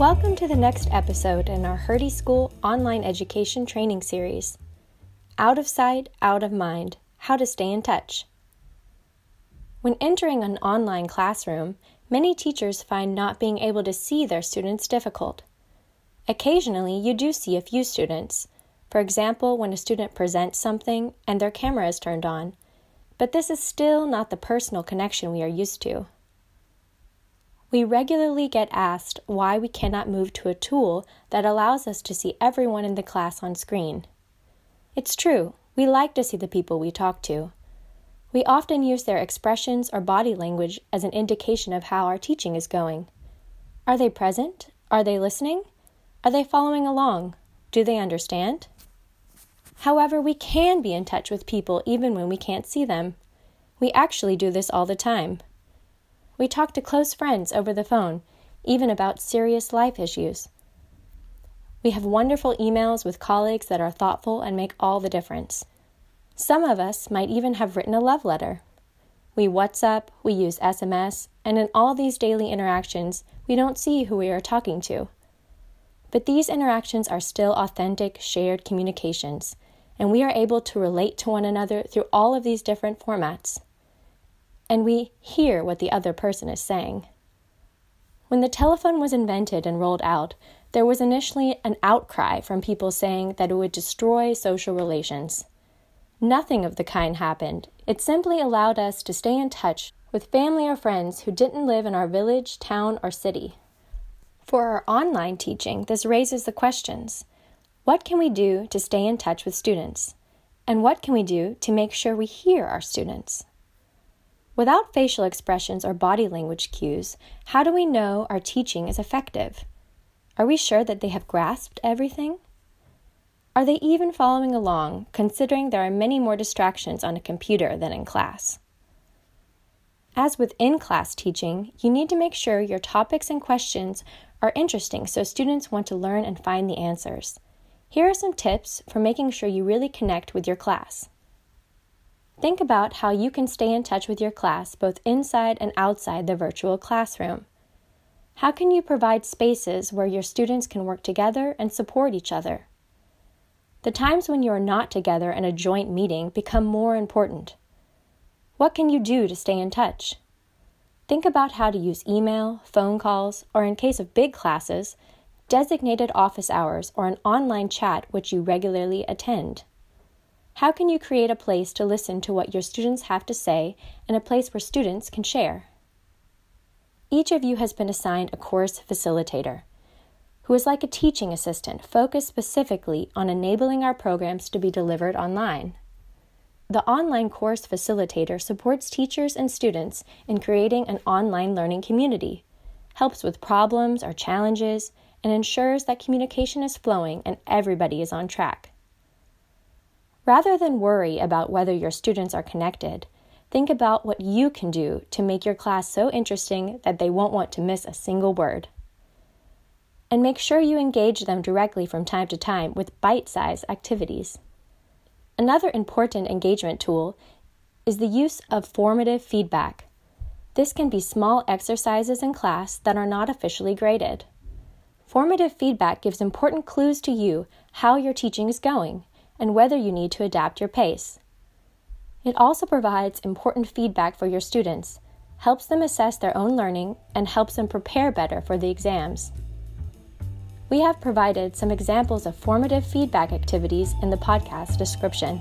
Welcome to the next episode in our Hertie School online education training series Out of Sight, Out of Mind How to Stay in Touch. When entering an online classroom, many teachers find not being able to see their students difficult. Occasionally, you do see a few students, for example, when a student presents something and their camera is turned on, but this is still not the personal connection we are used to. We regularly get asked why we cannot move to a tool that allows us to see everyone in the class on screen. It's true, we like to see the people we talk to. We often use their expressions or body language as an indication of how our teaching is going. Are they present? Are they listening? Are they following along? Do they understand? However, we can be in touch with people even when we can't see them. We actually do this all the time. We talk to close friends over the phone, even about serious life issues. We have wonderful emails with colleagues that are thoughtful and make all the difference. Some of us might even have written a love letter. We WhatsApp, we use SMS, and in all these daily interactions, we don't see who we are talking to. But these interactions are still authentic, shared communications, and we are able to relate to one another through all of these different formats and we hear what the other person is saying. When the telephone was invented and rolled out, there was initially an outcry from people saying that it would destroy social relations. Nothing of the kind happened. It simply allowed us to stay in touch with family or friends who didn't live in our village, town, or city. For our online teaching, this raises the questions What can we do to stay in touch with students? And what can we do to make sure we hear our students? Without facial expressions or body language cues, how do we know our teaching is effective? Are we sure that they have grasped everything? Are they even following along, considering there are many more distractions on a computer than in class? As with in class teaching, you need to make sure your topics and questions are interesting so students want to learn and find the answers. Here are some tips for making sure you really connect with your class. Think about how you can stay in touch with your class both inside and outside the virtual classroom. How can you provide spaces where your students can work together and support each other? The times when you are not together in a joint meeting become more important. What can you do to stay in touch? Think about how to use email, phone calls, or in case of big classes, designated office hours or an online chat which you regularly attend. How can you create a place to listen to what your students have to say and a place where students can share? Each of you has been assigned a course facilitator, who is like a teaching assistant focused specifically on enabling our programs to be delivered online. The online course facilitator supports teachers and students in creating an online learning community, helps with problems or challenges, and ensures that communication is flowing and everybody is on track. Rather than worry about whether your students are connected, think about what you can do to make your class so interesting that they won't want to miss a single word. And make sure you engage them directly from time to time with bite sized activities. Another important engagement tool is the use of formative feedback. This can be small exercises in class that are not officially graded. Formative feedback gives important clues to you how your teaching is going and whether you need to adapt your pace. It also provides important feedback for your students, helps them assess their own learning, and helps them prepare better for the exams. We have provided some examples of formative feedback activities in the podcast description.